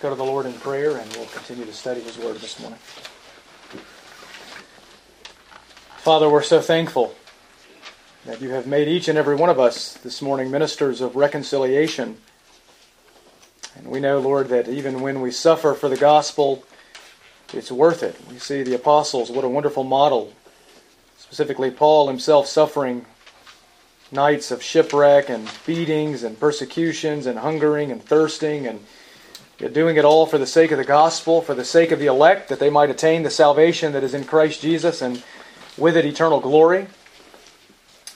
go to the Lord in prayer and we'll continue to study His Word this morning. Father, we're so thankful that you have made each and every one of us this morning ministers of reconciliation. And we know, Lord, that even when we suffer for the gospel, it's worth it. We see the apostles, what a wonderful model. Specifically, Paul himself suffering nights of shipwreck and beatings and persecutions and hungering and thirsting and doing it all for the sake of the gospel, for the sake of the elect, that they might attain the salvation that is in Christ Jesus and with it eternal glory.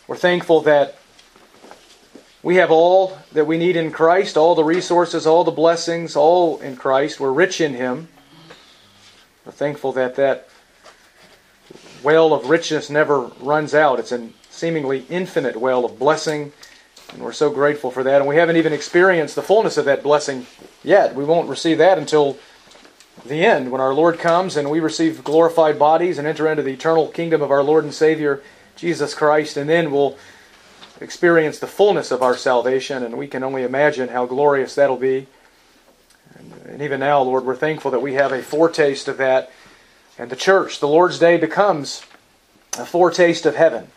We're thankful that we have all that we need in Christ, all the resources, all the blessings, all in Christ. We're rich in Him. We're thankful that that well of richness never runs out. It's a seemingly infinite well of blessing, and we're so grateful for that. And we haven't even experienced the fullness of that blessing yet. We won't receive that until the end, when our Lord comes and we receive glorified bodies and enter into the eternal kingdom of our Lord and Savior, Jesus Christ, and then we'll experience the fullness of our salvation, and we can only imagine how glorious that'll be. And, even now, Lord, we're thankful that we have a foretaste of that. And the church, the Lord's Day, becomes a foretaste of heaven.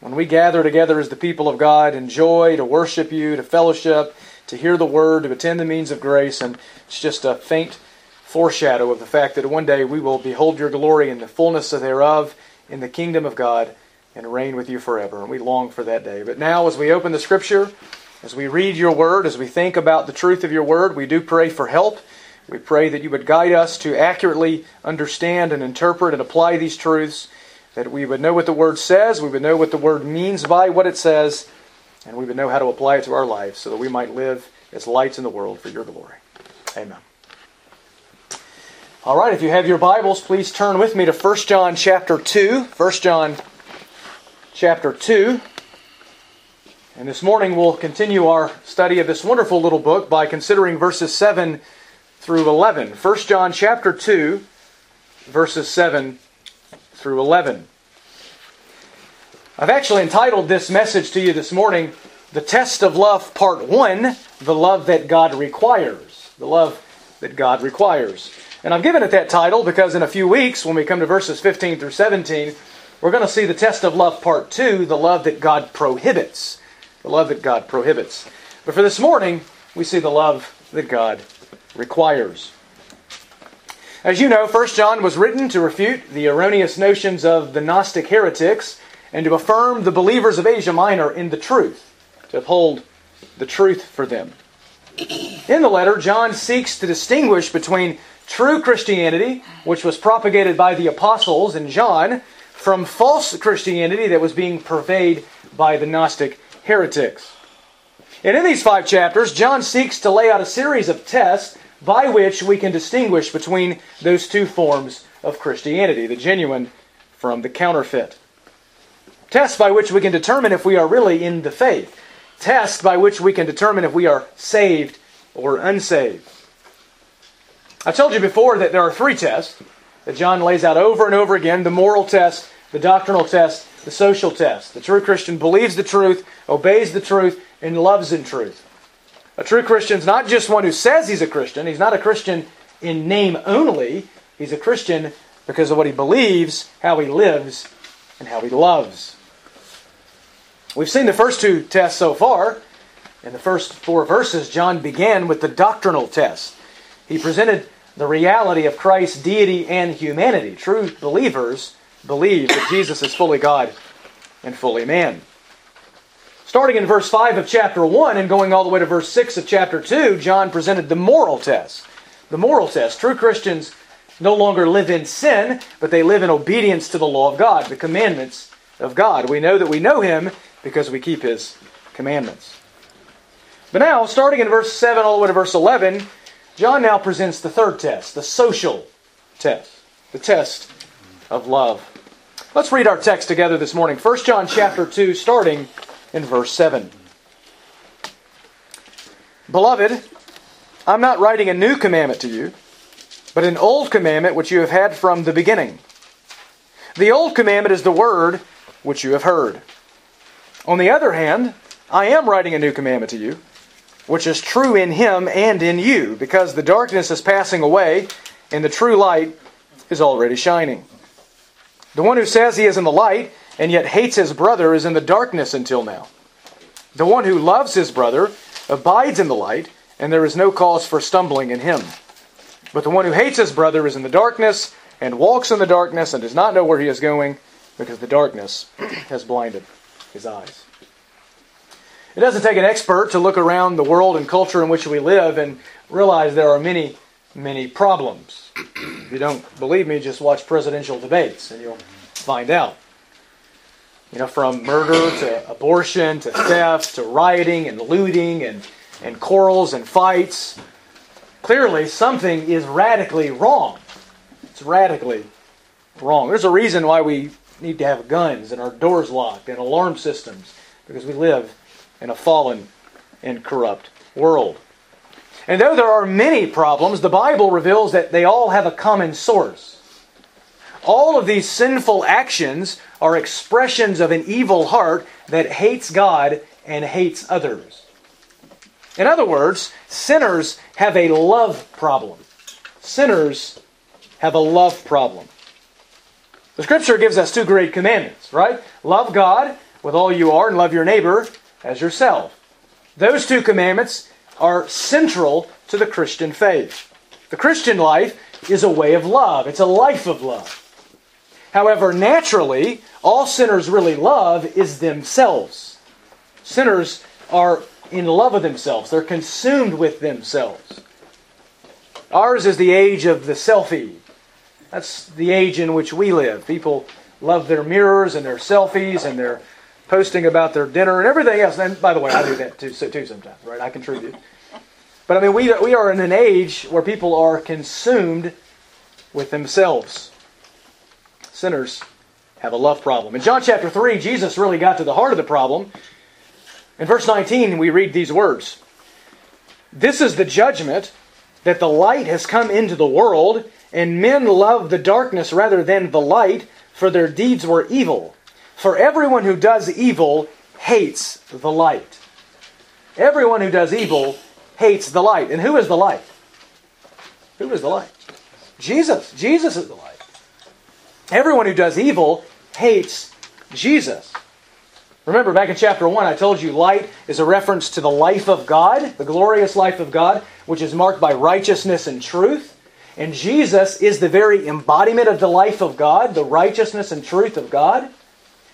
When we gather together as the people of God in joy to worship you, to fellowship, to hear the word, to attend the means of grace, and it's just a faint foreshadow of the fact that one day we will behold your glory in the fullness thereof in the kingdom of God and reign with you forever. And we long for that day. But now, as we open the scripture, as we read your word, as we think about the truth of your word, we do pray for help. We pray that you would guide us to accurately understand and interpret and apply these truths, that we would know what the word says, we would know what the word means by what it says, and we would know how to apply it to our lives so that we might live as lights in the world for your glory. Amen. All right, if you have your Bibles, please turn with me to 1 John chapter 2. 1 John chapter 2. And this morning we'll continue our study of this wonderful little book by considering verses 7 through 11. 1 John chapter 2, verses 7 through 11. I've actually entitled this message to you this morning, The Test of Love, Part 1 The Love That God Requires. The Love That God Requires. And I've given it that title because in a few weeks, when we come to verses 15 through 17, we're going to see the test of love part 2, the love that God prohibits. The love that God prohibits. But for this morning, we see the love that God requires. As you know, 1 John was written to refute the erroneous notions of the Gnostic heretics and to affirm the believers of Asia Minor in the truth, to uphold the truth for them. In the letter, John seeks to distinguish between true Christianity, which was propagated by the apostles and John, from false Christianity that was being purveyed by the Gnostic heretics. And in these five chapters, John seeks to lay out a series of tests by which we can distinguish between those two forms of Christianity, the genuine from the counterfeit. Tests by which we can determine if we are really in the faith. Tests by which we can determine if we are saved or unsaved. I told you before that there are three tests that John lays out over and over again the moral test, the doctrinal test, the social test. The true Christian believes the truth, obeys the truth, and loves in truth. A true Christian is not just one who says he's a Christian, he's not a Christian in name only, he's a Christian because of what he believes, how he lives, and how he loves. We've seen the first two tests so far. In the first four verses, John began with the doctrinal test. He presented the reality of Christ's deity and humanity. True believers believe that Jesus is fully God and fully man. Starting in verse 5 of chapter 1 and going all the way to verse 6 of chapter 2, John presented the moral test. The moral test. True Christians no longer live in sin, but they live in obedience to the law of God, the commandments of God. We know that we know Him because we keep His commandments. But now, starting in verse 7 all the way to verse 11, John now presents the third test, the social test, the test of love. Let's read our text together this morning. 1 John chapter 2, starting in verse 7. Beloved, I'm not writing a new commandment to you, but an old commandment which you have had from the beginning. The old commandment is the word which you have heard. On the other hand, I am writing a new commandment to you which is true in him and in you, because the darkness is passing away, and the true light is already shining. The one who says he is in the light, and yet hates his brother, is in the darkness until now. The one who loves his brother abides in the light, and there is no cause for stumbling in him. But the one who hates his brother is in the darkness, and walks in the darkness, and does not know where he is going, because the darkness has blinded his eyes. It doesn't take an expert to look around the world and culture in which we live and realize there are many, many problems. If you don't believe me, just watch presidential debates and you'll find out. You know, from murder to abortion to theft to rioting and looting and, and quarrels and fights. Clearly, something is radically wrong. It's radically wrong. There's a reason why we need to have guns and our doors locked and alarm systems because we live in a fallen and corrupt world. And though there are many problems, the Bible reveals that they all have a common source. All of these sinful actions are expressions of an evil heart that hates God and hates others. In other words, sinners have a love problem. Sinners have a love problem. The scripture gives us two great commandments, right? Love God with all you are and love your neighbor as yourself. Those two commandments are central to the Christian faith. The Christian life is a way of love, it's a life of love. However, naturally, all sinners really love is themselves. Sinners are in love with themselves, they're consumed with themselves. Ours is the age of the selfie. That's the age in which we live. People love their mirrors and their selfies and their posting about their dinner and everything else. And by the way, I do that too, too sometimes, right? I contribute. But I mean, we, we are in an age where people are consumed with themselves. Sinners have a love problem. In John chapter 3, Jesus really got to the heart of the problem. In verse 19, we read these words This is the judgment that the light has come into the world, and men love the darkness rather than the light, for their deeds were evil. For everyone who does evil hates the light. Everyone who does evil hates the light. And who is the light? Who is the light? Jesus. Jesus is the light. Everyone who does evil hates Jesus. Remember, back in chapter 1, I told you light is a reference to the life of God, the glorious life of God, which is marked by righteousness and truth. And Jesus is the very embodiment of the life of God, the righteousness and truth of God.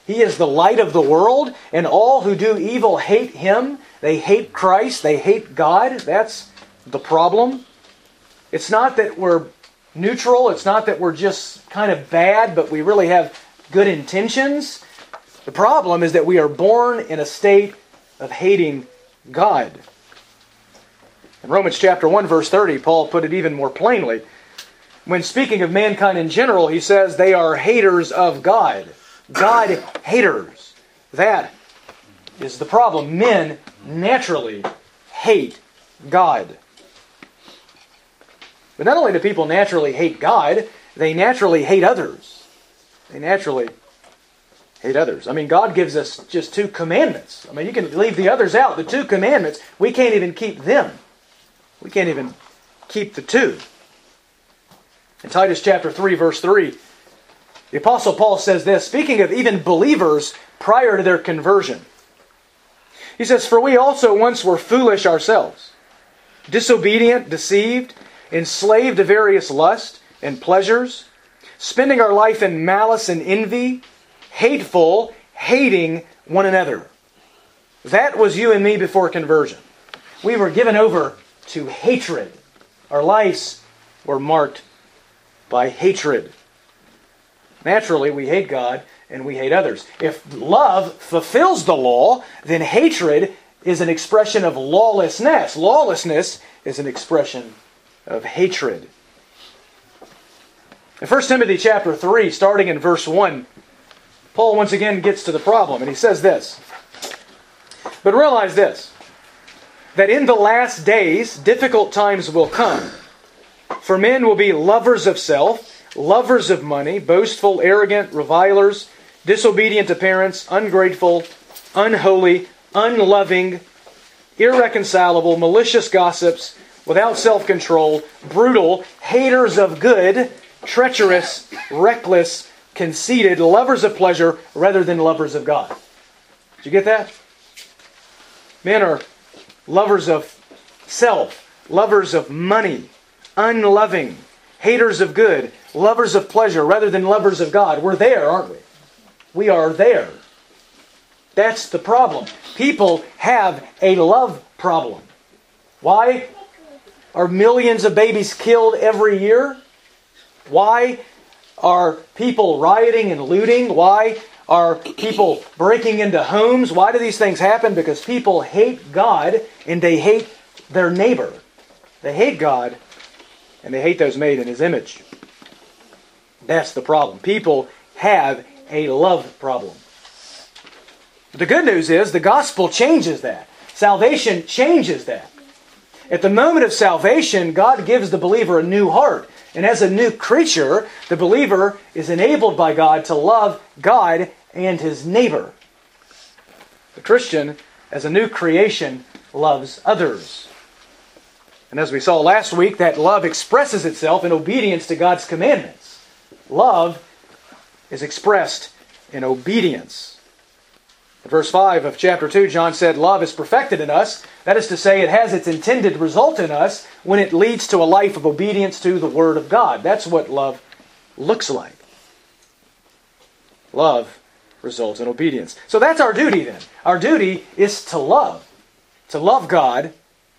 He is the light of the world, and all who do evil hate him. They hate Christ, they hate God. That's the problem. It's not that we're neutral, it's not that we're just kind of bad, but we really have good intentions. The problem is that we are born in a state of hating God. In Romans chapter 1 verse 30, Paul put it even more plainly. When speaking of mankind in general, he says they are haters of God. God haters. That is the problem. Men naturally hate God. But not only do people naturally hate God, they naturally hate others. They naturally hate others. I mean, God gives us just two commandments. I mean, you can leave the others out. The two commandments, we can't even keep them. We can't even keep the two. In Titus chapter 3, verse 3, the Apostle Paul says this, speaking of even believers prior to their conversion. He says, For we also once were foolish ourselves, disobedient, deceived, enslaved to various lusts and pleasures, spending our life in malice and envy, hateful, hating one another. That was you and me before conversion. We were given over to hatred. Our lives were marked by hatred. Naturally, we hate God and we hate others. If love fulfills the law, then hatred is an expression of lawlessness. Lawlessness is an expression of hatred. In 1 Timothy chapter 3, starting in verse 1, Paul once again gets to the problem, and he says this. But realize this that in the last days, difficult times will come. For men will be lovers of self lovers of money, boastful, arrogant, revilers, disobedient to parents, ungrateful, unholy, unloving, irreconcilable, malicious gossips, without self control, brutal, haters of good, treacherous, reckless, conceited, lovers of pleasure rather than lovers of God. Did you get that? Men are lovers of self, lovers of money, unloving, haters of good, lovers of pleasure rather than lovers of God. We're there, aren't we? We are there. That's the problem. People have a love problem. Why are millions of babies killed every year? Why are people rioting and looting? Why are people breaking into homes? Why do these things happen? Because people hate God and they hate their neighbor. They hate God and they hate those made in His image. That's the problem. People have a love problem. The good news is the gospel changes that. Salvation changes that. At the moment of salvation, God gives the believer a new heart. And as a new creature, the believer is enabled by God to love God and his neighbor. The Christian, as a new creation, loves others. And as we saw last week, that love expresses itself in obedience to God's commandments. Love is expressed in obedience. In verse 5 of chapter 2, John said, Love is perfected in us. That is to say, it has its intended result in us when it leads to a life of obedience to the Word of God. That's what love looks like. Love results in obedience. So that's our duty then. Our duty is to love. To love God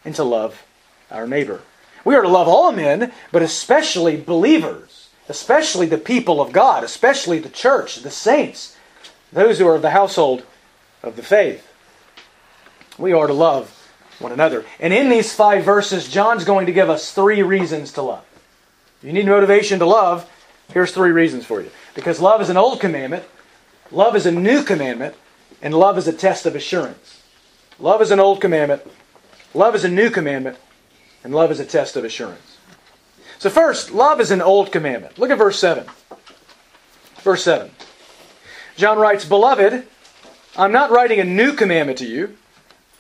and to love our neighbor. We are to love all men, but especially believers, especially the people of God, especially the church, the saints, those who are of the household of the faith. We are to love one another. And in these five verses, John's going to give us three reasons to love. You need motivation to love. Here's three reasons for you. Because love is an old commandment, love is a new commandment, and love is a test of assurance. Love is an old commandment, love is a new commandment, and love is a test of assurance. So, first, love is an old commandment. Look at verse 7. Verse 7. John writes, Beloved, I'm not writing a new commandment to you,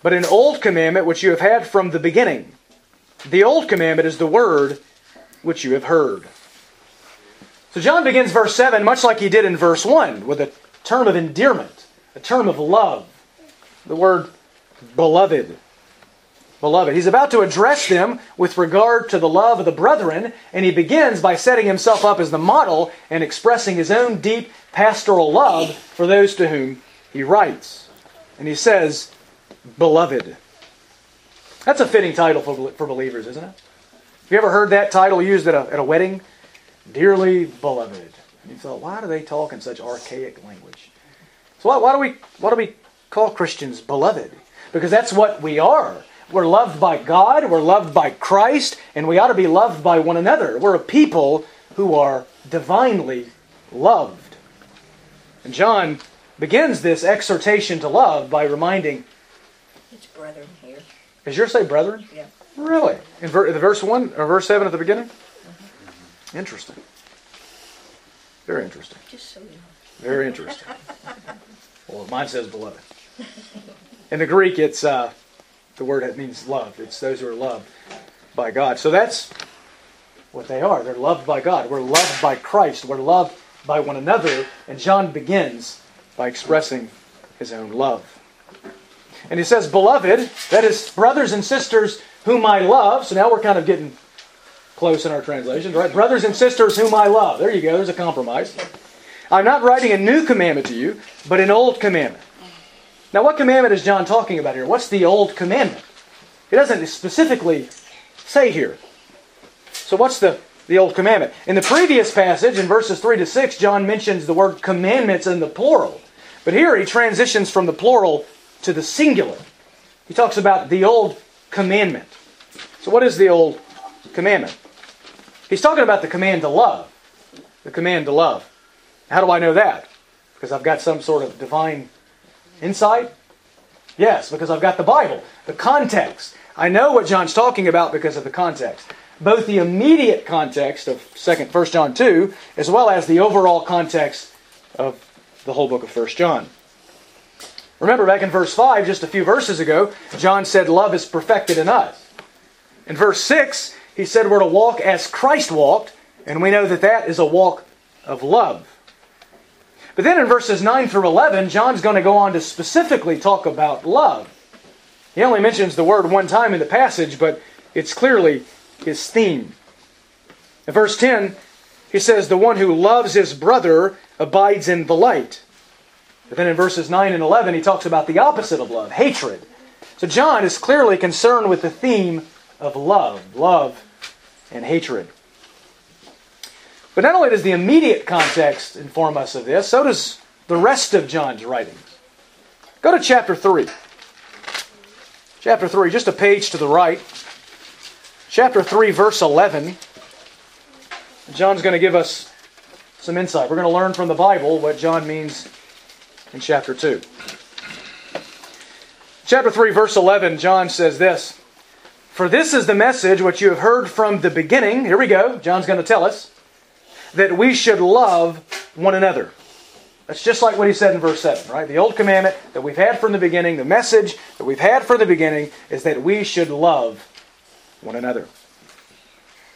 but an old commandment which you have had from the beginning. The old commandment is the word which you have heard. So John begins verse 7 much like he did in verse 1 with a term of endearment, a term of love. The word beloved. Beloved. He's about to address them with regard to the love of the brethren, and he begins by setting himself up as the model and expressing his own deep pastoral love for those to whom he writes. And he says, Beloved. That's a fitting title for, for believers, isn't it? Have you ever heard that title used at a, at a wedding? Dearly beloved. And you thought, why do they talk in such archaic language? So why, why do we why do we call Christians beloved? Because that's what we are. We're loved by God, we're loved by Christ, and we ought to be loved by one another. We're a people who are divinely loved. And John begins this exhortation to love by reminding. It's brethren here. Does yours say brethren? Yeah. Really? In ver- the verse 1 or verse 7 at the beginning? Interesting. Very interesting. Just so you know. Very interesting. Well, mine says beloved. In the Greek, it's uh, the word that means love. It's those who are loved by God. So that's what they are. They're loved by God. We're loved by Christ. We're loved by one another. And John begins by expressing his own love. And he says, Beloved, that is, brothers and sisters whom I love. So now we're kind of getting close in our translations, right? Brothers and sisters whom I love. There you go, there's a compromise. I'm not writing a new commandment to you, but an old commandment. Now, what commandment is John talking about here? What's the old commandment? He doesn't specifically say here. So, what's the, the old commandment? In the previous passage, in verses 3 to 6, John mentions the word commandments in the plural. But here he transitions from the plural to the singular. He talks about the old commandment. So, what is the old commandment? He's talking about the command to love. The command to love. How do I know that? Because I've got some sort of divine insight? Yes, because I've got the Bible, the context. I know what John's talking about because of the context. Both the immediate context of 2nd 1 John 2, as well as the overall context of the whole book of 1 John. Remember back in verse 5, just a few verses ago, John said, Love is perfected in us. In verse 6, he said we're to walk as Christ walked, and we know that that is a walk of love. But then in verses 9 through 11, John's going to go on to specifically talk about love. He only mentions the word one time in the passage, but it's clearly his theme. In verse 10, he says, The one who loves his brother abides in the light. But then in verses 9 and 11, he talks about the opposite of love hatred. So John is clearly concerned with the theme of love, love and hatred. But not only does the immediate context inform us of this, so does the rest of John's writings. Go to chapter 3. Chapter 3, just a page to the right. Chapter 3, verse 11. John's going to give us some insight. We're going to learn from the Bible what John means in chapter 2. Chapter 3, verse 11, John says this For this is the message which you have heard from the beginning. Here we go. John's going to tell us that we should love one another. That's just like what he said in verse 7, right? The old commandment that we've had from the beginning, the message that we've had from the beginning is that we should love one another.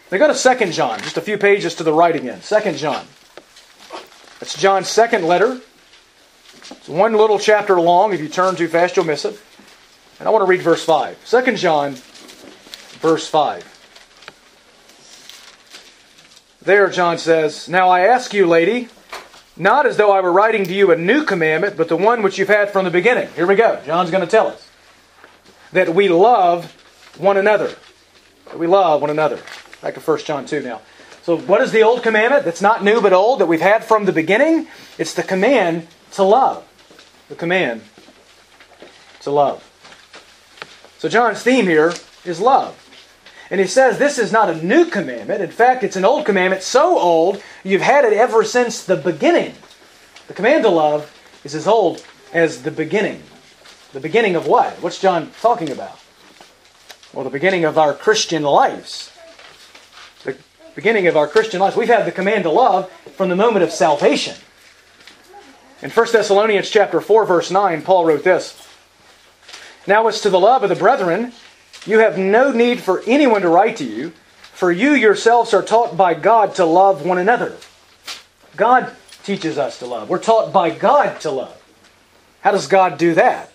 Now go to 2 John, just a few pages to the right again. 2 John. That's John's second letter. It's one little chapter long. If you turn too fast, you'll miss it. And I want to read verse 5. 2 John, verse 5. There, John says, Now I ask you, lady, not as though I were writing to you a new commandment, but the one which you've had from the beginning. Here we go. John's going to tell us that we love one another. That we love one another. Back to 1 John 2 now. So, what is the old commandment that's not new but old that we've had from the beginning? It's the command to love. The command to love. So, John's theme here is love. And he says this is not a new commandment. In fact, it's an old commandment, so old you've had it ever since the beginning. The command to love is as old as the beginning. The beginning of what? What's John talking about? Well, the beginning of our Christian lives. Beginning of our Christian lives. We've had the command to love from the moment of salvation. In 1 Thessalonians chapter 4 verse 9, Paul wrote this. Now as to the love of the brethren, you have no need for anyone to write to you, for you yourselves are taught by God to love one another. God teaches us to love. We're taught by God to love. How does God do that?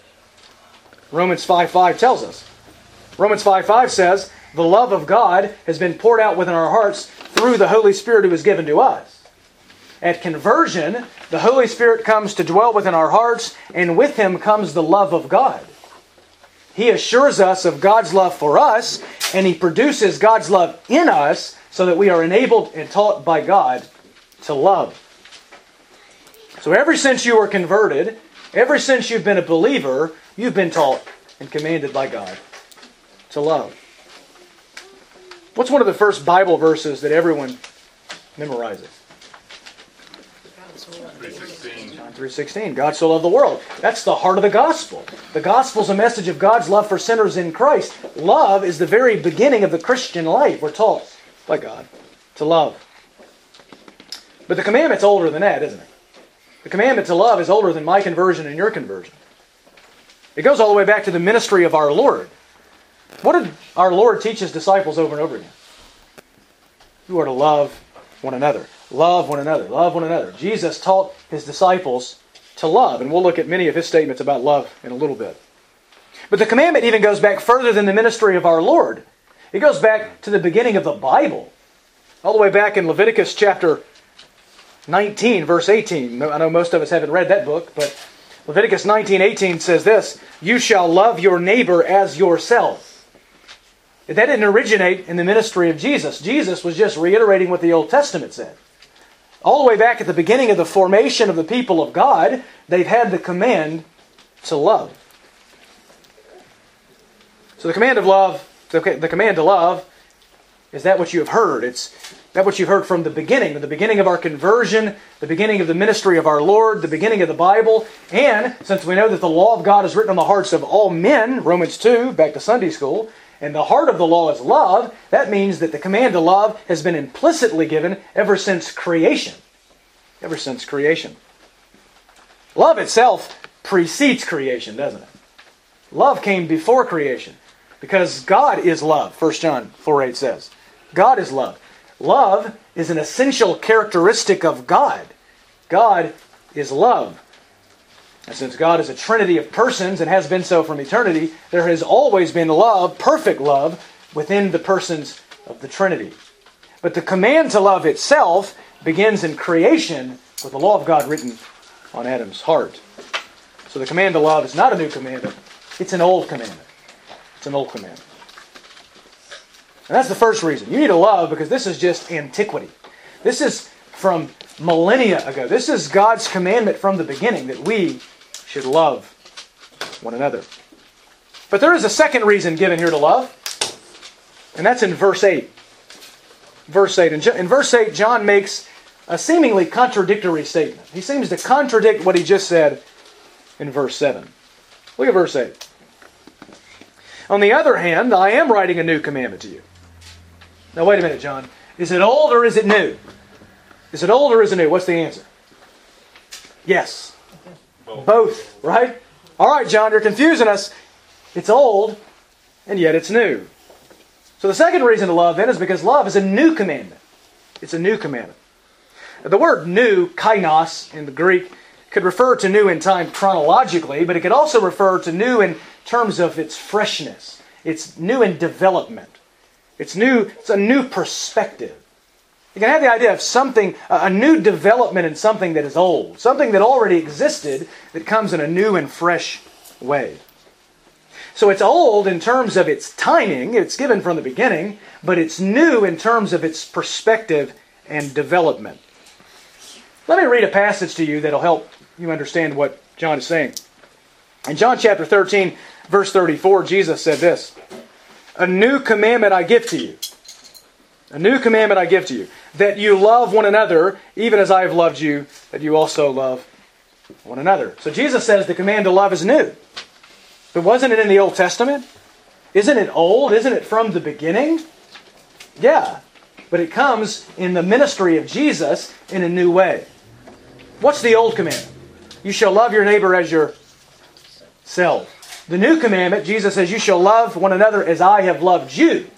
Romans 5 5 tells us. Romans 5 5 says, The love of God has been poured out within our hearts through the Holy Spirit who was given to us. At conversion, the Holy Spirit comes to dwell within our hearts, and with him comes the love of God. He assures us of God's love for us, and He produces God's love in us so that we are enabled and taught by God to love. So, ever since you were converted, ever since you've been a believer, you've been taught and commanded by God to love. What's one of the first Bible verses that everyone memorizes? John 3.16. God so loved the world. That's the heart of the gospel. The gospel is a message of God's love for sinners in Christ. Love is the very beginning of the Christian life. We're taught by God to love. But the commandment's older than that, isn't it? The commandment to love is older than my conversion and your conversion. It goes all the way back to the ministry of our Lord. What did our Lord teach his disciples over and over again? You are to love one another. Love one another. Love one another. Jesus taught his disciples to love, and we'll look at many of his statements about love in a little bit. But the commandment even goes back further than the ministry of our Lord. It goes back to the beginning of the Bible, all the way back in Leviticus chapter 19, verse 18. I know most of us haven't read that book, but Leviticus 19, 18 says this You shall love your neighbor as yourself. That didn't originate in the ministry of Jesus. Jesus was just reiterating what the Old Testament said. All the way back at the beginning of the formation of the people of God, they've had the command to love. So the command of love, the command to love, is that what you have heard. It's that what you've heard from the beginning, the beginning of our conversion, the beginning of the ministry of our Lord, the beginning of the Bible, and since we know that the law of God is written on the hearts of all men, Romans 2, back to Sunday school, and the heart of the law is love, that means that the command to love has been implicitly given ever since creation. Ever since creation. Love itself precedes creation, doesn't it? Love came before creation because God is love, 1 John 4 8 says. God is love. Love is an essential characteristic of God. God is love. And since God is a trinity of persons and has been so from eternity, there has always been love, perfect love, within the persons of the Trinity. But the command to love itself begins in creation with the law of God written on Adam's heart. So the command to love is not a new commandment, it's an old commandment. It's an old commandment. And that's the first reason. You need to love because this is just antiquity. This is from millennia ago. This is God's commandment from the beginning that we should love one another. But there is a second reason given here to love, and that's in verse 8. Verse 8. In verse 8, John makes a seemingly contradictory statement. He seems to contradict what he just said in verse 7. Look at verse 8. On the other hand, I am writing a new commandment to you. Now, wait a minute, John. Is it old or is it new? Is it old or is it new? What's the answer? Yes. Both, Both right? All right, John, you're confusing us. It's old, and yet it's new. So the second reason to love then is because love is a new commandment. It's a new commandment. The word new, kainos, in the Greek, could refer to new in time chronologically, but it could also refer to new in terms of its freshness. It's new in development. It's new, it's a new perspective. You can have the idea of something, a new development in something that is old, something that already existed that comes in a new and fresh way. So it's old in terms of its timing, it's given from the beginning, but it's new in terms of its perspective and development. Let me read a passage to you that'll help you understand what John is saying. In John chapter 13, verse 34, Jesus said this A new commandment I give to you. A new commandment I give to you, that you love one another, even as I have loved you, that you also love one another. So Jesus says the command to love is new. But wasn't it in the Old Testament? Isn't it old? Isn't it from the beginning? Yeah. But it comes in the ministry of Jesus in a new way. What's the old commandment? You shall love your neighbor as yourself. The new commandment, Jesus says, You shall love one another as I have loved you.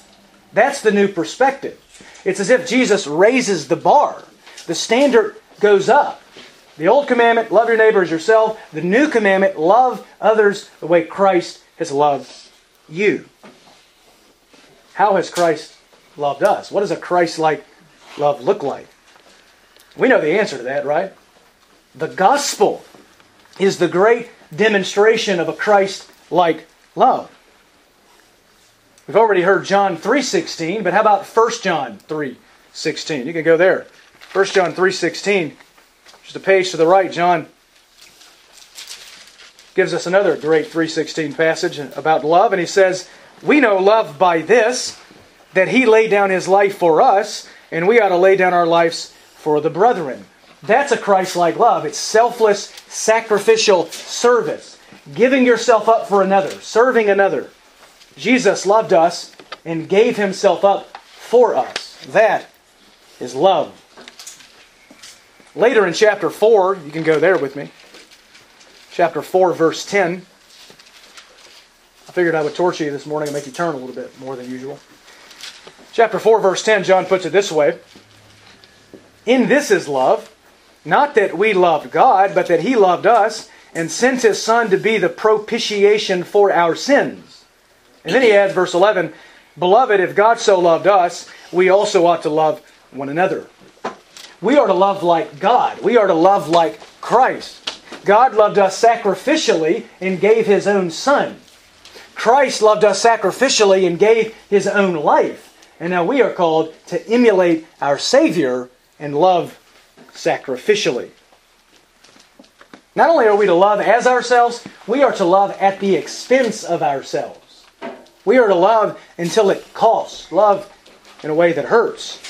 That's the new perspective. It's as if Jesus raises the bar. The standard goes up. The old commandment, love your neighbor as yourself. The new commandment, love others the way Christ has loved you. How has Christ loved us? What does a Christ like love look like? We know the answer to that, right? The gospel is the great demonstration of a Christ like love. We've already heard John 3:16, but how about 1 John 3:16? You can go there. 1 John 3:16 just a page to the right, John gives us another great 316 passage about love, and he says, We know love by this, that he laid down his life for us, and we ought to lay down our lives for the brethren. That's a Christ like love. It's selfless, sacrificial service, giving yourself up for another, serving another. Jesus loved us and gave himself up for us. That is love. Later in chapter 4, you can go there with me. Chapter 4, verse 10. I figured I would torture you this morning and make you turn a little bit more than usual. Chapter 4, verse 10, John puts it this way In this is love, not that we loved God, but that He loved us and sent His Son to be the propitiation for our sins. And then he adds, verse 11 Beloved, if God so loved us, we also ought to love one another. We are to love like God. We are to love like Christ. God loved us sacrificially and gave his own Son. Christ loved us sacrificially and gave his own life. And now we are called to emulate our Savior and love sacrificially. Not only are we to love as ourselves, we are to love at the expense of ourselves. We are to love until it costs. Love in a way that hurts.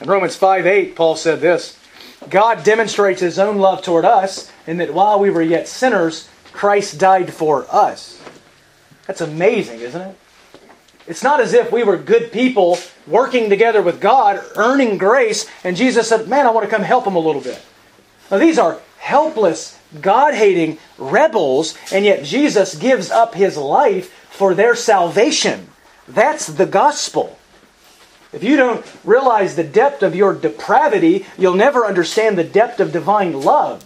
In Romans 5 8, Paul said this God demonstrates his own love toward us in that while we were yet sinners, Christ died for us. That's amazing, isn't it? It's not as if we were good people working together with God, earning grace, and Jesus said, Man, I want to come help them a little bit. Now, these are helpless, God hating rebels, and yet Jesus gives up his life for their salvation. That's the gospel. If you don't realize the depth of your depravity, you'll never understand the depth of divine love.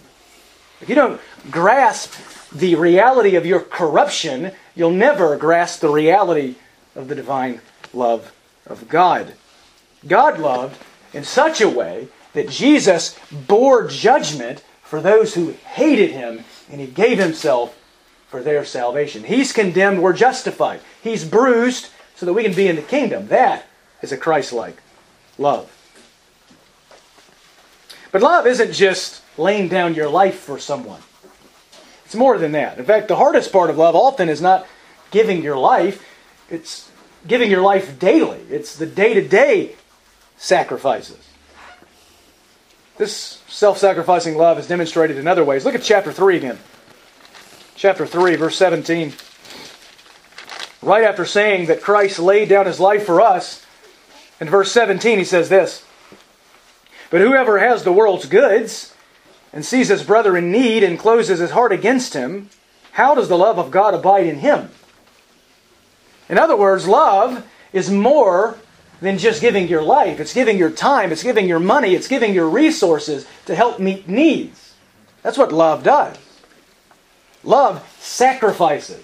If you don't grasp the reality of your corruption, you'll never grasp the reality of the divine love of God. God loved in such a way that Jesus bore judgment for those who hated him, and he gave himself for their salvation. He's condemned, we're justified. He's bruised so that we can be in the kingdom. That is a Christ like love. But love isn't just laying down your life for someone, it's more than that. In fact, the hardest part of love often is not giving your life, it's giving your life daily, it's the day to day sacrifices. This self sacrificing love is demonstrated in other ways. Look at chapter 3 again. Chapter 3, verse 17. Right after saying that Christ laid down his life for us, in verse 17 he says this But whoever has the world's goods and sees his brother in need and closes his heart against him, how does the love of God abide in him? In other words, love is more than just giving your life. It's giving your time, it's giving your money, it's giving your resources to help meet needs. That's what love does. Love sacrifices.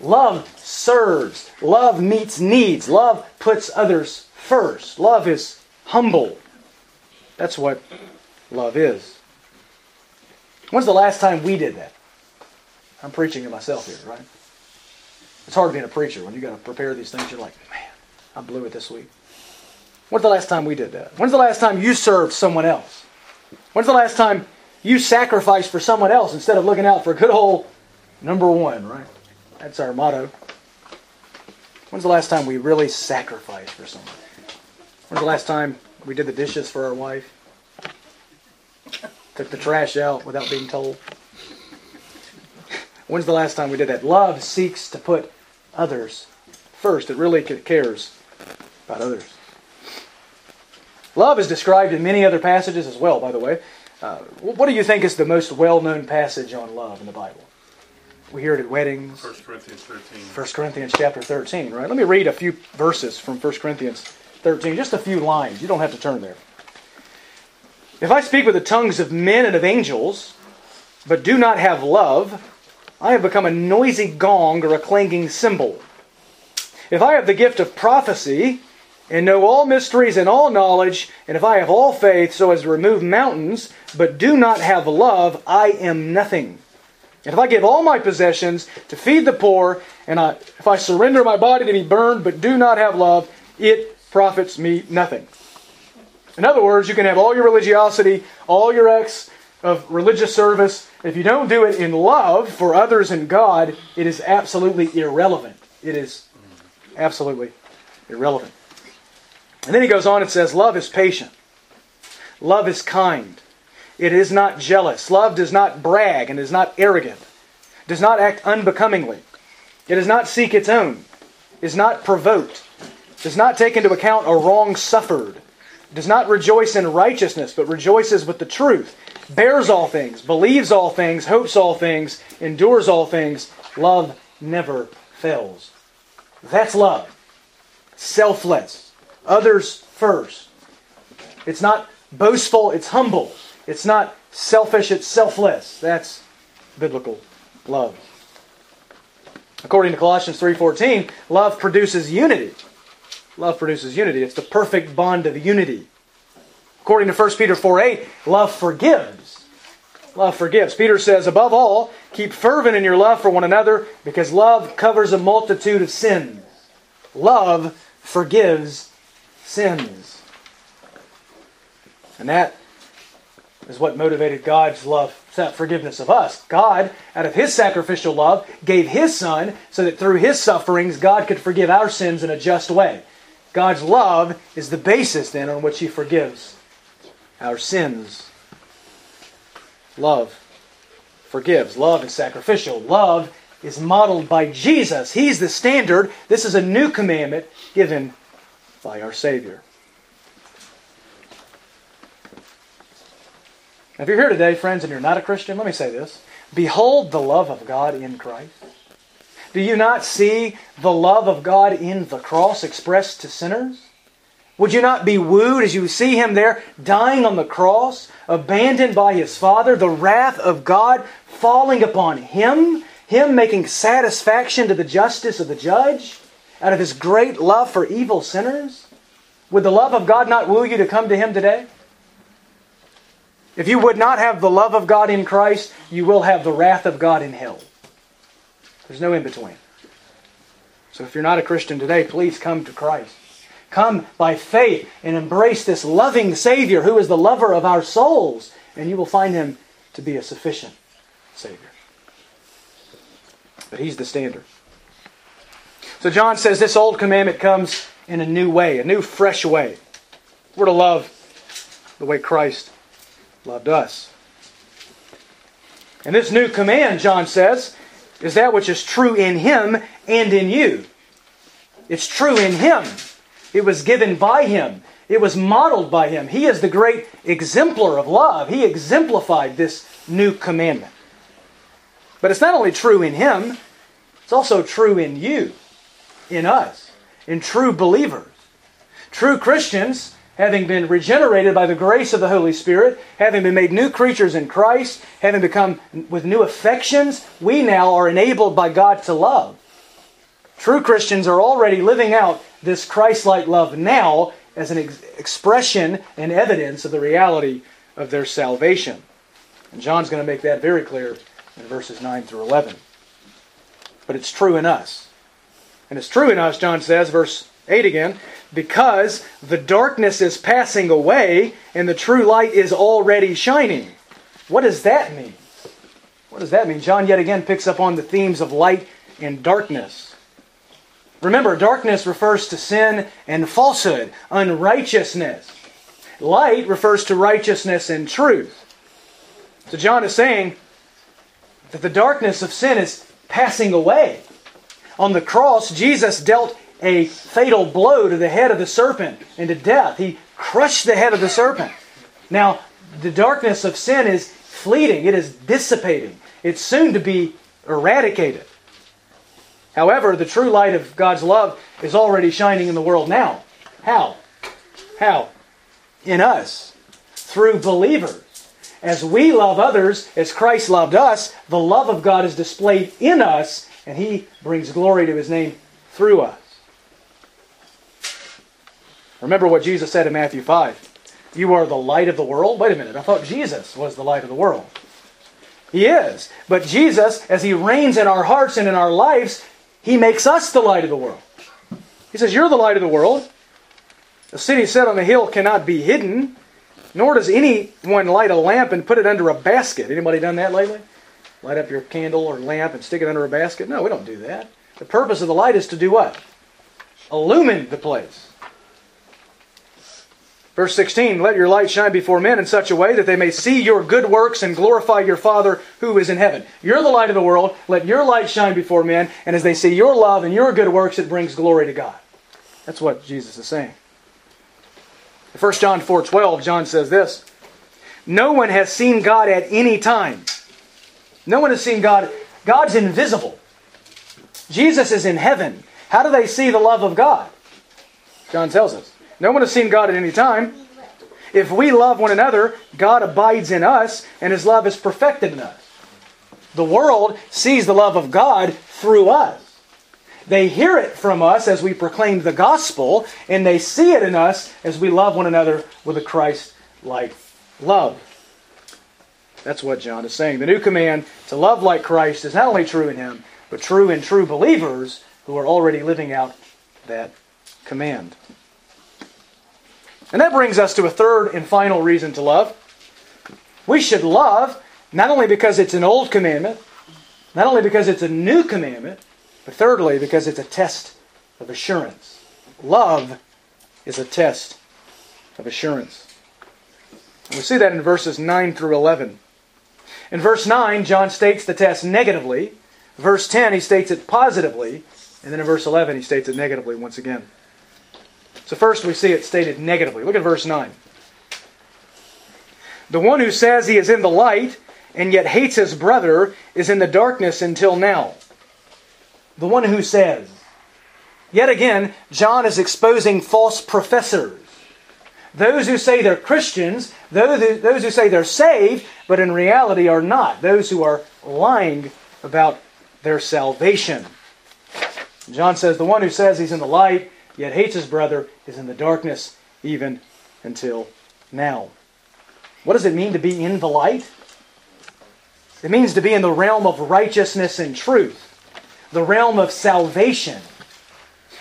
Love serves. Love meets needs. Love puts others first. Love is humble. That's what love is. When's the last time we did that? I'm preaching to myself here, right? It's hard being a preacher when you got to prepare these things. You're like, man, I blew it this week. When's the last time we did that? When's the last time you served someone else? When's the last time you sacrifice for someone else instead of looking out for a good old number one, right? That's our motto. When's the last time we really sacrificed for someone? When's the last time we did the dishes for our wife? Took the trash out without being told? When's the last time we did that? Love seeks to put others first. It really cares about others. Love is described in many other passages as well, by the way. Uh, what do you think is the most well known passage on love in the Bible? We hear it at weddings. 1 Corinthians 13. 1 Corinthians chapter 13, right? Let me read a few verses from 1 Corinthians 13, just a few lines. You don't have to turn there. If I speak with the tongues of men and of angels, but do not have love, I have become a noisy gong or a clanging cymbal. If I have the gift of prophecy, and know all mysteries and all knowledge, and if I have all faith so as to remove mountains, but do not have love, I am nothing. And if I give all my possessions to feed the poor, and I, if I surrender my body to be burned, but do not have love, it profits me nothing. In other words, you can have all your religiosity, all your acts of religious service. If you don't do it in love for others and God, it is absolutely irrelevant. It is absolutely irrelevant. And then he goes on and says, Love is patient. Love is kind. It is not jealous. Love does not brag and is not arrogant, does not act unbecomingly. It does not seek its own, is not provoked, does not take into account a wrong suffered, does not rejoice in righteousness, but rejoices with the truth, bears all things, believes all things, hopes all things, endures all things. Love never fails. That's love. Selfless others first. It's not boastful, it's humble. It's not selfish, it's selfless. That's biblical love. According to Colossians 3:14, love produces unity. Love produces unity. It's the perfect bond of unity. According to 1 Peter 4:8, love forgives. Love forgives. Peter says, above all, keep fervent in your love for one another, because love covers a multitude of sins. Love forgives sins. And that is what motivated God's love, That forgiveness of us. God, out of His sacrificial love, gave His Son so that through His sufferings, God could forgive our sins in a just way. God's love is the basis then on which He forgives our sins. Love forgives. Love is sacrificial. Love is modeled by Jesus. He's the standard. This is a new commandment given by our Savior. If you're here today, friends, and you're not a Christian, let me say this. Behold the love of God in Christ. Do you not see the love of God in the cross expressed to sinners? Would you not be wooed as you see him there dying on the cross, abandoned by his Father, the wrath of God falling upon him, him making satisfaction to the justice of the judge out of his great love for evil sinners? Would the love of God not woo you to come to him today? If you would not have the love of God in Christ, you will have the wrath of God in hell. There's no in between. So if you're not a Christian today, please come to Christ. Come by faith and embrace this loving Savior who is the lover of our souls, and you will find him to be a sufficient Savior. But he's the standard. So John says this old commandment comes in a new way, a new, fresh way. We're to love the way Christ loved us. And this new command, John says, is that which is true in him and in you. It's true in him. It was given by him. It was modeled by him. He is the great exemplar of love. He exemplified this new commandment. But it's not only true in him, it's also true in you, in us, in true believers. True Christians having been regenerated by the grace of the Holy Spirit, having been made new creatures in Christ, having become with new affections, we now are enabled by God to love. True Christians are already living out this Christ like love now as an ex- expression and evidence of the reality of their salvation. And John's going to make that very clear in verses 9 through 11. But it's true in us. And it's true in us, John says, verse 8 again, because the darkness is passing away and the true light is already shining. What does that mean? What does that mean? John yet again picks up on the themes of light and darkness. Remember, darkness refers to sin and falsehood, unrighteousness. Light refers to righteousness and truth. So John is saying that the darkness of sin is passing away. On the cross, Jesus dealt a fatal blow to the head of the serpent and to death. He crushed the head of the serpent. Now, the darkness of sin is fleeting, it is dissipating, it's soon to be eradicated. However, the true light of God's love is already shining in the world now. How? How? In us, through believers. As we love others as Christ loved us, the love of God is displayed in us, and He brings glory to His name through us. Remember what Jesus said in Matthew 5. You are the light of the world? Wait a minute, I thought Jesus was the light of the world. He is. But Jesus, as He reigns in our hearts and in our lives, He makes us the light of the world. He says, You're the light of the world. A city set on a hill cannot be hidden, nor does anyone light a lamp and put it under a basket. Anybody done that lately? Light up your candle or lamp and stick it under a basket? No, we don't do that. The purpose of the light is to do what? Illumine the place. Verse 16, let your light shine before men in such a way that they may see your good works and glorify your Father who is in heaven. You're the light of the world. Let your light shine before men, and as they see your love and your good works, it brings glory to God. That's what Jesus is saying. In 1 John 4:12, John says this, No one has seen God at any time. No one has seen God. God's invisible. Jesus is in heaven. How do they see the love of God? John tells us. No one has seen God at any time. If we love one another, God abides in us, and his love is perfected in us. The world sees the love of God through us. They hear it from us as we proclaim the gospel, and they see it in us as we love one another with a Christ like love. That's what John is saying. The new command to love like Christ is not only true in him, but true in true believers who are already living out that command. And that brings us to a third and final reason to love. We should love not only because it's an old commandment, not only because it's a new commandment, but thirdly, because it's a test of assurance. Love is a test of assurance. We see that in verses 9 through 11. In verse 9, John states the test negatively. Verse 10, he states it positively. And then in verse 11, he states it negatively once again. So first we see it stated negatively. Look at verse 9. The one who says he is in the light and yet hates his brother is in the darkness until now. The one who says. Yet again, John is exposing false professors. Those who say they're Christians, those who, say they're saved, but in reality are not. Those who are lying about their salvation. John says, The one who says he's in the light, yet hates his brother, is in the darkness even until now. What does it mean to be in the light? It means to be in the realm of righteousness and truth, the realm of salvation.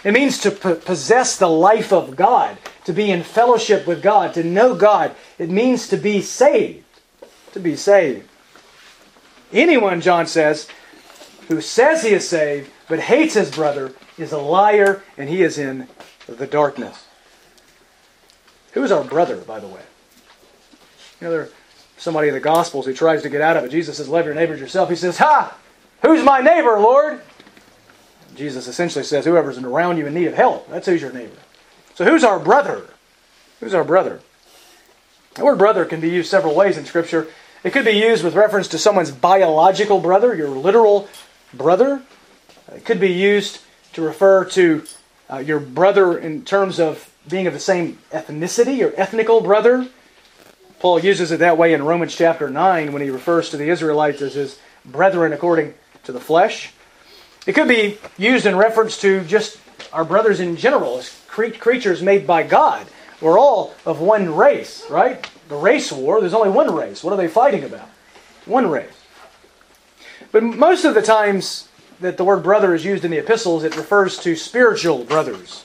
It means to possess the life of God, to be in fellowship with God, to know God. It means to be saved. To be saved. Anyone, John says, who says he is saved but hates his brother is a liar and he is in the darkness. Who is our brother, by the way? You know, there's somebody in the Gospels who tries to get out of it. Jesus says, Love your neighbor as yourself. He says, Ha! Who's my neighbor, Lord? Jesus essentially says, Whoever's around you in need of help, that's who's your neighbor. So who's our brother? Who's our brother? The word brother can be used several ways in Scripture. It could be used with reference to someone's biological brother, your literal brother. It could be used to refer to uh, your brother in terms of being of the same ethnicity, your ethnical brother. Paul uses it that way in Romans chapter 9 when he refers to the Israelites as his brethren according to the flesh. It could be used in reference to just our brothers in general, as creatures made by God. We're all of one race, right? The race war, there's only one race. What are they fighting about? One race. But most of the times that the word brother is used in the epistles, it refers to spiritual brothers.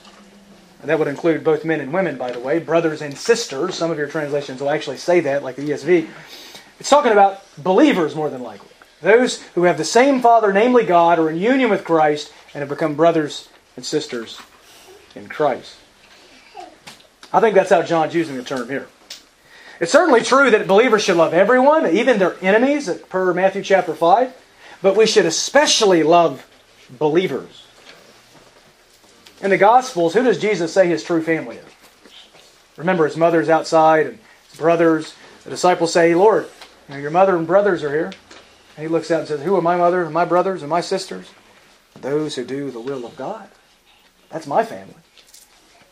And that would include both men and women, by the way, brothers and sisters. Some of your translations will actually say that, like the ESV. It's talking about believers more than likely. Those who have the same Father, namely God, are in union with Christ and have become brothers and sisters in Christ. I think that's how John's using the term here. It's certainly true that believers should love everyone, even their enemies, per Matthew chapter 5, but we should especially love believers. In the Gospels, who does Jesus say his true family is? Remember, his mother's outside and his brothers. The disciples say, Lord, your mother and brothers are here. And he looks out and says, Who are my mother and my brothers and my sisters? Those who do the will of God. That's my family.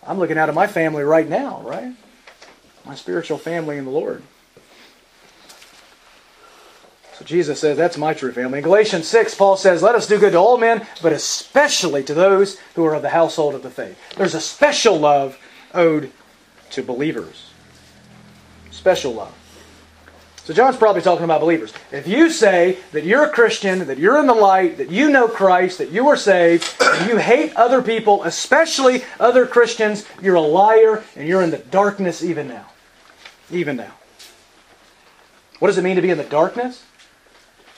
I'm looking out at my family right now, right? My spiritual family in the Lord. So Jesus says, That's my true family. In Galatians 6, Paul says, Let us do good to all men, but especially to those who are of the household of the faith. There's a special love owed to believers. Special love. So John's probably talking about believers. If you say that you're a Christian, that you're in the light, that you know Christ, that you are saved, and you hate other people, especially other Christians, you're a liar and you're in the darkness even now. Even now. What does it mean to be in the darkness?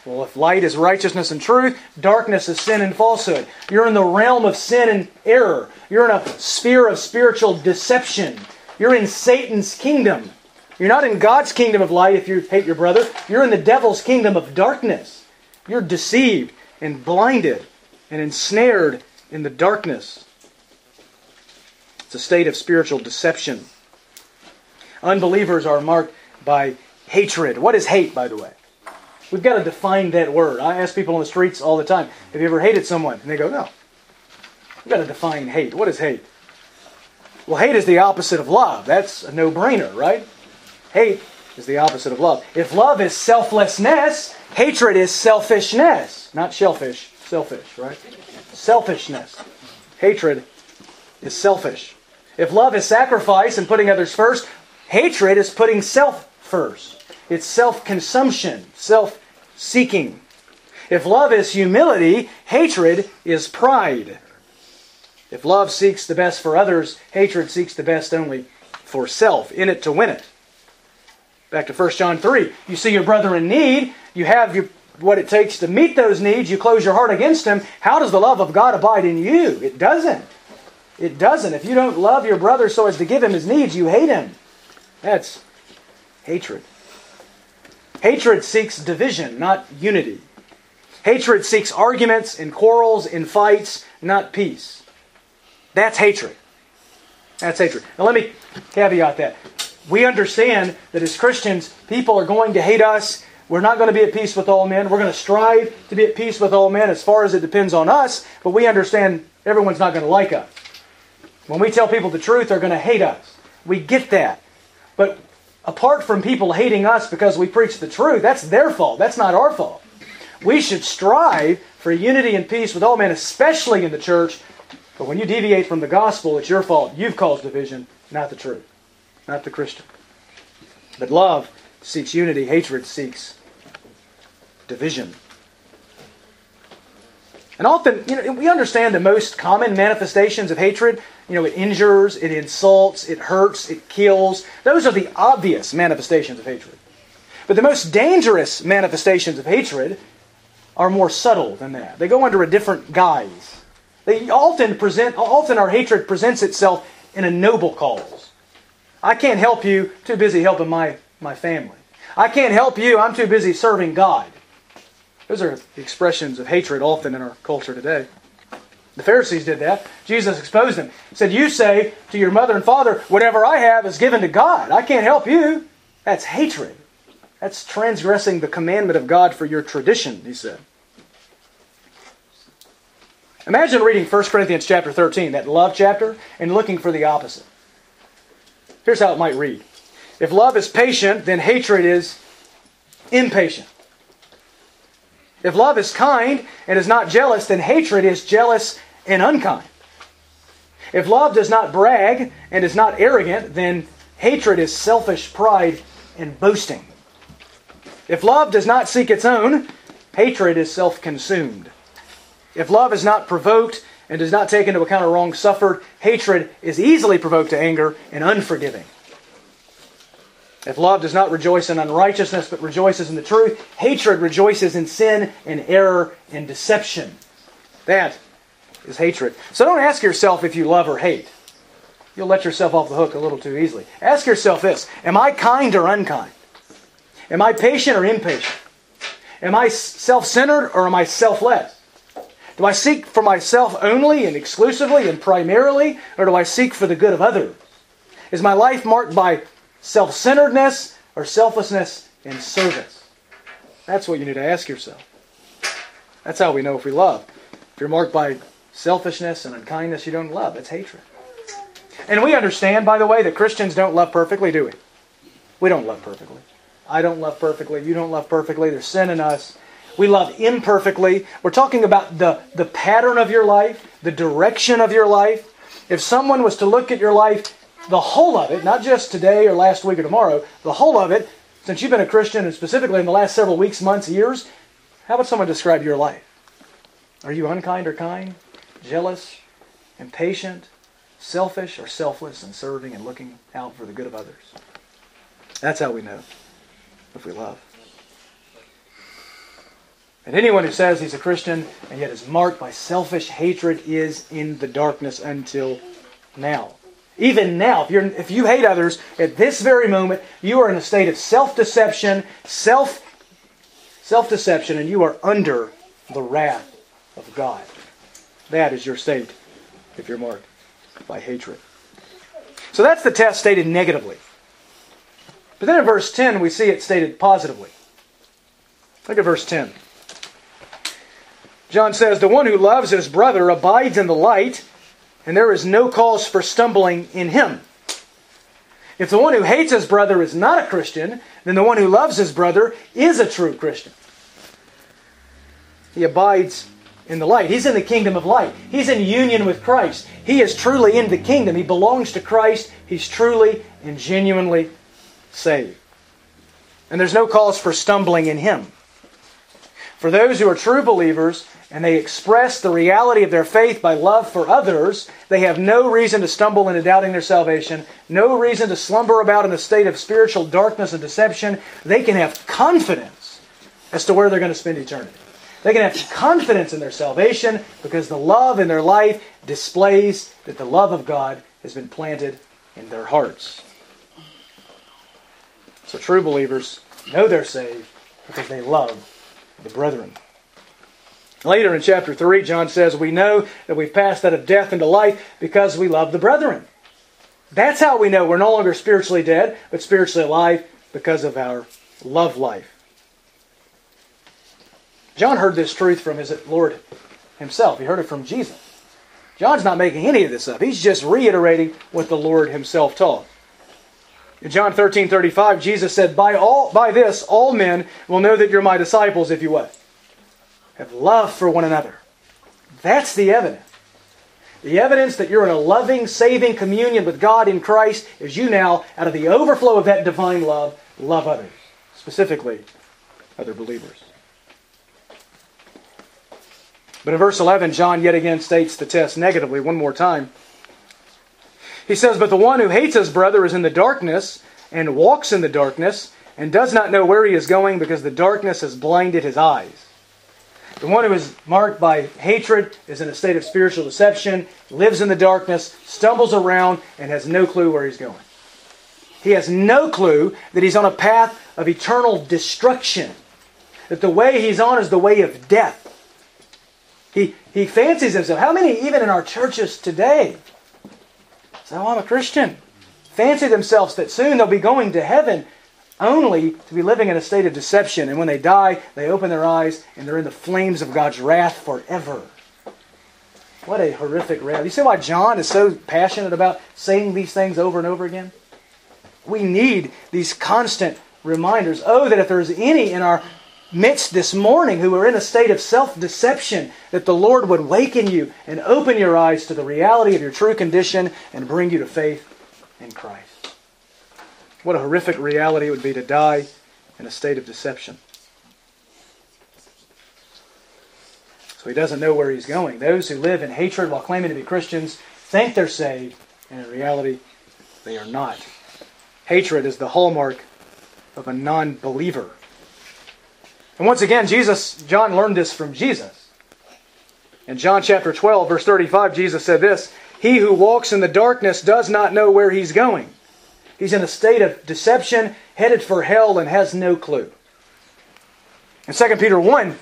Well, if light is righteousness and truth, darkness is sin and falsehood. You're in the realm of sin and error. You're in a sphere of spiritual deception. You're in Satan's kingdom. You're not in God's kingdom of light if you hate your brother. You're in the devil's kingdom of darkness. You're deceived and blinded and ensnared in the darkness. It's a state of spiritual deception. Unbelievers are marked by hatred. What is hate, by the way? We've got to define that word. I ask people on the streets all the time, have you ever hated someone? And they go, no. We've got to define hate. What is hate? Well, hate is the opposite of love. That's a no-brainer, right? Hate is the opposite of love. If love is selflessness, hatred is selfishness. Not shellfish, selfish, right? Selfishness. Hatred is selfish. If love is sacrifice and putting others first, hatred is putting self first. It's self consumption, self seeking. If love is humility, hatred is pride. If love seeks the best for others, hatred seeks the best only for self, in it to win it. Back to 1 John 3. You see your brother in need, you have your, what it takes to meet those needs, you close your heart against him. How does the love of God abide in you? It doesn't. It doesn't. If you don't love your brother so as to give him his needs, you hate him. That's hatred. Hatred seeks division, not unity. Hatred seeks arguments and quarrels and fights, not peace. That's hatred. That's hatred. Now let me caveat that. We understand that as Christians, people are going to hate us. We're not going to be at peace with all men. We're going to strive to be at peace with all men as far as it depends on us, but we understand everyone's not going to like us. When we tell people the truth, they're going to hate us. We get that. But apart from people hating us because we preach the truth, that's their fault. That's not our fault. We should strive for unity and peace with all men, especially in the church. But when you deviate from the gospel, it's your fault. You've caused division, not the truth, not the Christian. But love seeks unity, hatred seeks division. And often, you know, we understand the most common manifestations of hatred. You know, it injures, it insults, it hurts, it kills. Those are the obvious manifestations of hatred. But the most dangerous manifestations of hatred are more subtle than that. They go under a different guise. They often present often our hatred presents itself in a noble cause. I can't help you, too busy helping my, my family. I can't help you, I'm too busy serving God. Those are expressions of hatred often in our culture today. The Pharisees did that. Jesus exposed them. He said, You say to your mother and father, Whatever I have is given to God. I can't help you. That's hatred. That's transgressing the commandment of God for your tradition, he said. Imagine reading 1 Corinthians chapter 13, that love chapter, and looking for the opposite. Here's how it might read If love is patient, then hatred is impatient. If love is kind and is not jealous, then hatred is jealous and unkind. If love does not brag and is not arrogant, then hatred is selfish pride and boasting. If love does not seek its own, hatred is self consumed. If love is not provoked and does not take into account a wrong suffered, hatred is easily provoked to anger and unforgiving. If love does not rejoice in unrighteousness but rejoices in the truth, hatred rejoices in sin and error and deception. That is hatred. So don't ask yourself if you love or hate. You'll let yourself off the hook a little too easily. Ask yourself this Am I kind or unkind? Am I patient or impatient? Am I self centered or am I selfless? Do I seek for myself only and exclusively and primarily, or do I seek for the good of others? Is my life marked by self centeredness or selflessness in service? That's what you need to ask yourself. That's how we know if we love. If you're marked by selfishness and unkindness, you don't love. It's hatred. And we understand, by the way, that Christians don't love perfectly, do we? We don't love perfectly. I don't love perfectly. You don't love perfectly. There's sin in us. We love imperfectly. We're talking about the, the pattern of your life, the direction of your life. If someone was to look at your life, the whole of it, not just today or last week or tomorrow, the whole of it, since you've been a Christian and specifically in the last several weeks, months, years, how would someone describe your life? Are you unkind or kind? Jealous? Impatient? Selfish or selfless and serving and looking out for the good of others? That's how we know if we love. And anyone who says he's a Christian and yet is marked by selfish hatred is in the darkness until now. Even now, if, you're, if you hate others at this very moment, you are in a state of self deception, self self deception, and you are under the wrath of God. That is your state if you're marked by hatred. So that's the test stated negatively. But then in verse 10, we see it stated positively. Look at verse 10. John says, The one who loves his brother abides in the light, and there is no cause for stumbling in him. If the one who hates his brother is not a Christian, then the one who loves his brother is a true Christian. He abides in the light. He's in the kingdom of light. He's in union with Christ. He is truly in the kingdom. He belongs to Christ. He's truly and genuinely saved. And there's no cause for stumbling in him. For those who are true believers, and they express the reality of their faith by love for others, they have no reason to stumble into doubting their salvation, no reason to slumber about in a state of spiritual darkness and deception. They can have confidence as to where they're going to spend eternity. They can have confidence in their salvation because the love in their life displays that the love of God has been planted in their hearts. So true believers know they're saved because they love the brethren. Later in chapter 3, John says, We know that we've passed out of death into life because we love the brethren. That's how we know we're no longer spiritually dead, but spiritually alive because of our love life. John heard this truth from his Lord himself. He heard it from Jesus. John's not making any of this up. He's just reiterating what the Lord himself taught. In John 13, 35, Jesus said, By all by this all men will know that you're my disciples if you what? Have love for one another. That's the evidence. The evidence that you're in a loving, saving communion with God in Christ is you now, out of the overflow of that divine love, love others, specifically other believers. But in verse 11, John yet again states the test negatively one more time. He says, But the one who hates his brother is in the darkness and walks in the darkness and does not know where he is going because the darkness has blinded his eyes. The one who is marked by hatred is in a state of spiritual deception, lives in the darkness, stumbles around, and has no clue where he's going. He has no clue that he's on a path of eternal destruction, that the way he's on is the way of death. He, he fancies himself. How many, even in our churches today, say, Oh, I'm a Christian, fancy themselves that soon they'll be going to heaven only to be living in a state of deception. And when they die, they open their eyes and they're in the flames of God's wrath forever. What a horrific reality. You see why John is so passionate about saying these things over and over again? We need these constant reminders. Oh, that if there's any in our midst this morning who are in a state of self deception, that the Lord would waken you and open your eyes to the reality of your true condition and bring you to faith in Christ. What a horrific reality it would be to die in a state of deception. So he doesn't know where he's going. Those who live in hatred while claiming to be Christians think they're saved, and in reality, they are not. Hatred is the hallmark of a non believer. And once again, Jesus, John learned this from Jesus. In John chapter 12, verse 35, Jesus said this He who walks in the darkness does not know where he's going. He's in a state of deception, headed for hell, and has no clue. In 2 Peter 1,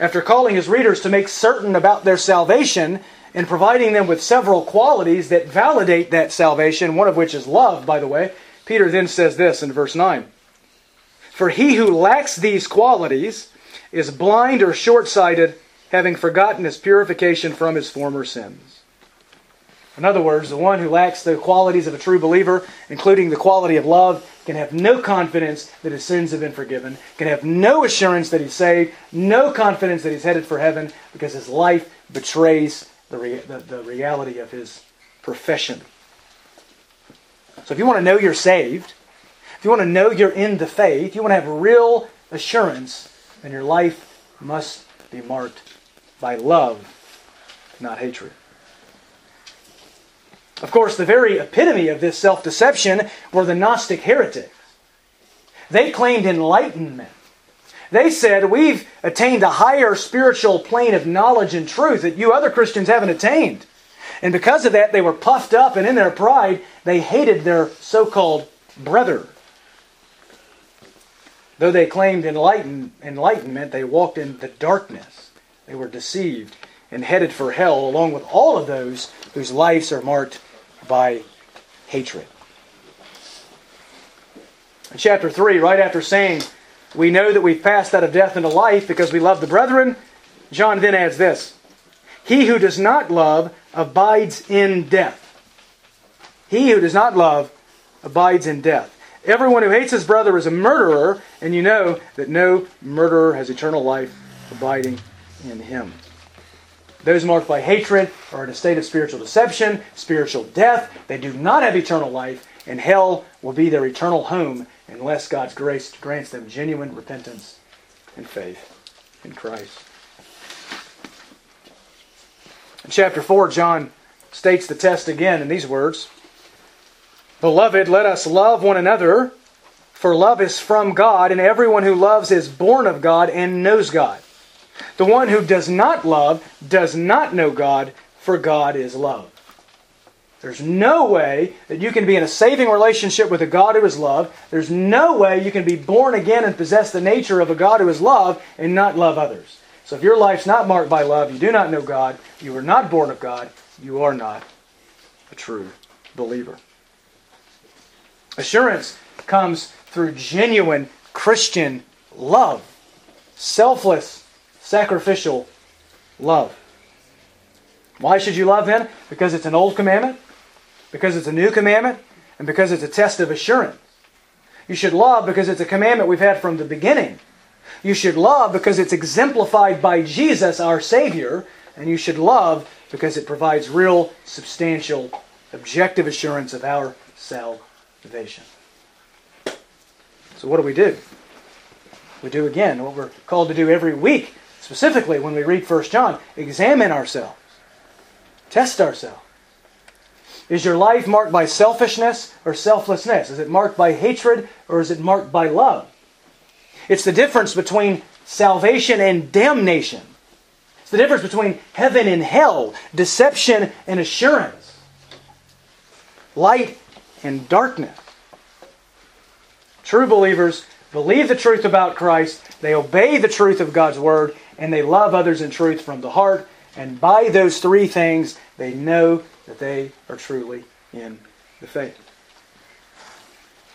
after calling his readers to make certain about their salvation and providing them with several qualities that validate that salvation, one of which is love, by the way, Peter then says this in verse 9 For he who lacks these qualities is blind or short sighted, having forgotten his purification from his former sins. In other words, the one who lacks the qualities of a true believer, including the quality of love, can have no confidence that his sins have been forgiven, can have no assurance that he's saved, no confidence that he's headed for heaven, because his life betrays the, the, the reality of his profession. So if you want to know you're saved, if you want to know you're in the faith, you want to have real assurance, then your life must be marked by love, not hatred. Of course, the very epitome of this self deception were the Gnostic heretics. They claimed enlightenment. They said, We've attained a higher spiritual plane of knowledge and truth that you other Christians haven't attained. And because of that, they were puffed up, and in their pride, they hated their so called brother. Though they claimed enlighten, enlightenment, they walked in the darkness. They were deceived and headed for hell, along with all of those whose lives are marked by hatred. In chapter 3, right after saying, We know that we've passed out of death into life because we love the brethren, John then adds this He who does not love abides in death. He who does not love abides in death. Everyone who hates his brother is a murderer, and you know that no murderer has eternal life abiding in him. Those marked by hatred are in a state of spiritual deception, spiritual death. They do not have eternal life, and hell will be their eternal home unless God's grace grants them genuine repentance and faith in Christ. In chapter 4, John states the test again in these words Beloved, let us love one another, for love is from God, and everyone who loves is born of God and knows God. The one who does not love does not know God, for God is love. There's no way that you can be in a saving relationship with a God who is love. There's no way you can be born again and possess the nature of a God who is love and not love others. So if your life's not marked by love, you do not know God, you are not born of God, you are not a true believer. Assurance comes through genuine Christian love, selfless, sacrificial love. Why should you love then? Because it's an old commandment, because it's a new commandment, and because it's a test of assurance. You should love because it's a commandment we've had from the beginning. You should love because it's exemplified by Jesus, our Savior. And you should love because it provides real, substantial, objective assurance of our salvation. So, what do we do? We do again what we're called to do every week, specifically when we read 1 John examine ourselves, test ourselves. Is your life marked by selfishness or selflessness? Is it marked by hatred or is it marked by love? It's the difference between salvation and damnation. It's the difference between heaven and hell, deception and assurance, light and darkness. True believers believe the truth about Christ, they obey the truth of God's Word, and they love others in truth from the heart. And by those three things, they know that they are truly in the faith.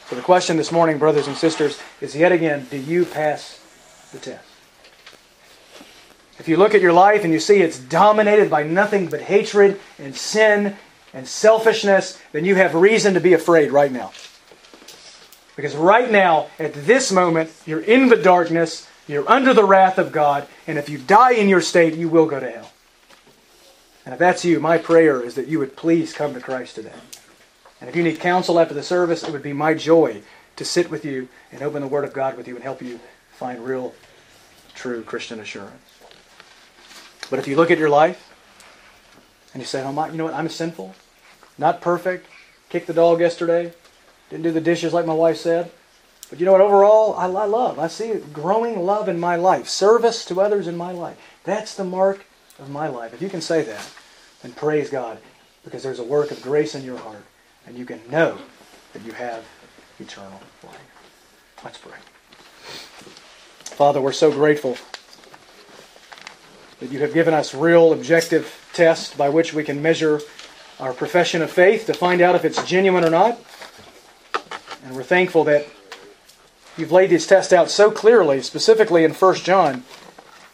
So the question this morning, brothers and sisters, is yet again, do you pass the test? If you look at your life and you see it's dominated by nothing but hatred and sin and selfishness, then you have reason to be afraid right now. Because right now, at this moment, you're in the darkness, you're under the wrath of God, and if you die in your state, you will go to hell. And if that's you, my prayer is that you would please come to Christ today. And if you need counsel after the service, it would be my joy to sit with you and open the Word of God with you and help you find real, true Christian assurance. But if you look at your life and you say, oh my, you know what, I'm sinful, not perfect, kicked the dog yesterday, didn't do the dishes like my wife said, but you know what, overall, I, love. I see growing love in my life, service to others in my life. That's the mark of my life. If you can say that, then praise God because there's a work of grace in your heart and you can know that you have eternal life. Let's pray. Father, we're so grateful that you have given us real objective tests by which we can measure our profession of faith to find out if it's genuine or not. And we're thankful that you've laid these tests out so clearly, specifically in 1 John,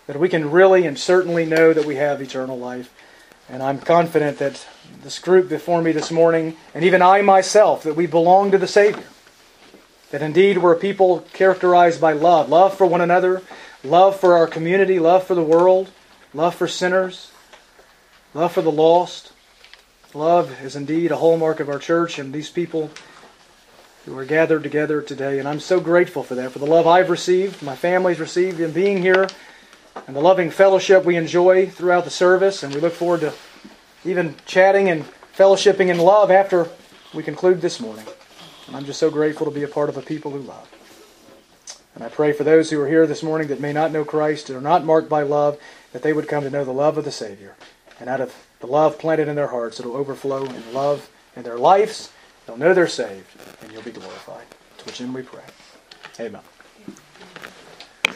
that we can really and certainly know that we have eternal life. And I'm confident that this group before me this morning, and even I myself, that we belong to the Savior. That indeed we're a people characterized by love love for one another, love for our community, love for the world, love for sinners, love for the lost. Love is indeed a hallmark of our church and these people who are gathered together today. And I'm so grateful for that, for the love I've received, my family's received in being here, and the loving fellowship we enjoy throughout the service. And we look forward to even chatting and fellowshipping in love after we conclude this morning. And I'm just so grateful to be a part of a people who love. And I pray for those who are here this morning that may not know Christ and are not marked by love, that they would come to know the love of the Savior. And out of the love planted in their hearts, it'll overflow in love in their lives. They'll know they're saved, and you'll be glorified. To which end we pray. Amen.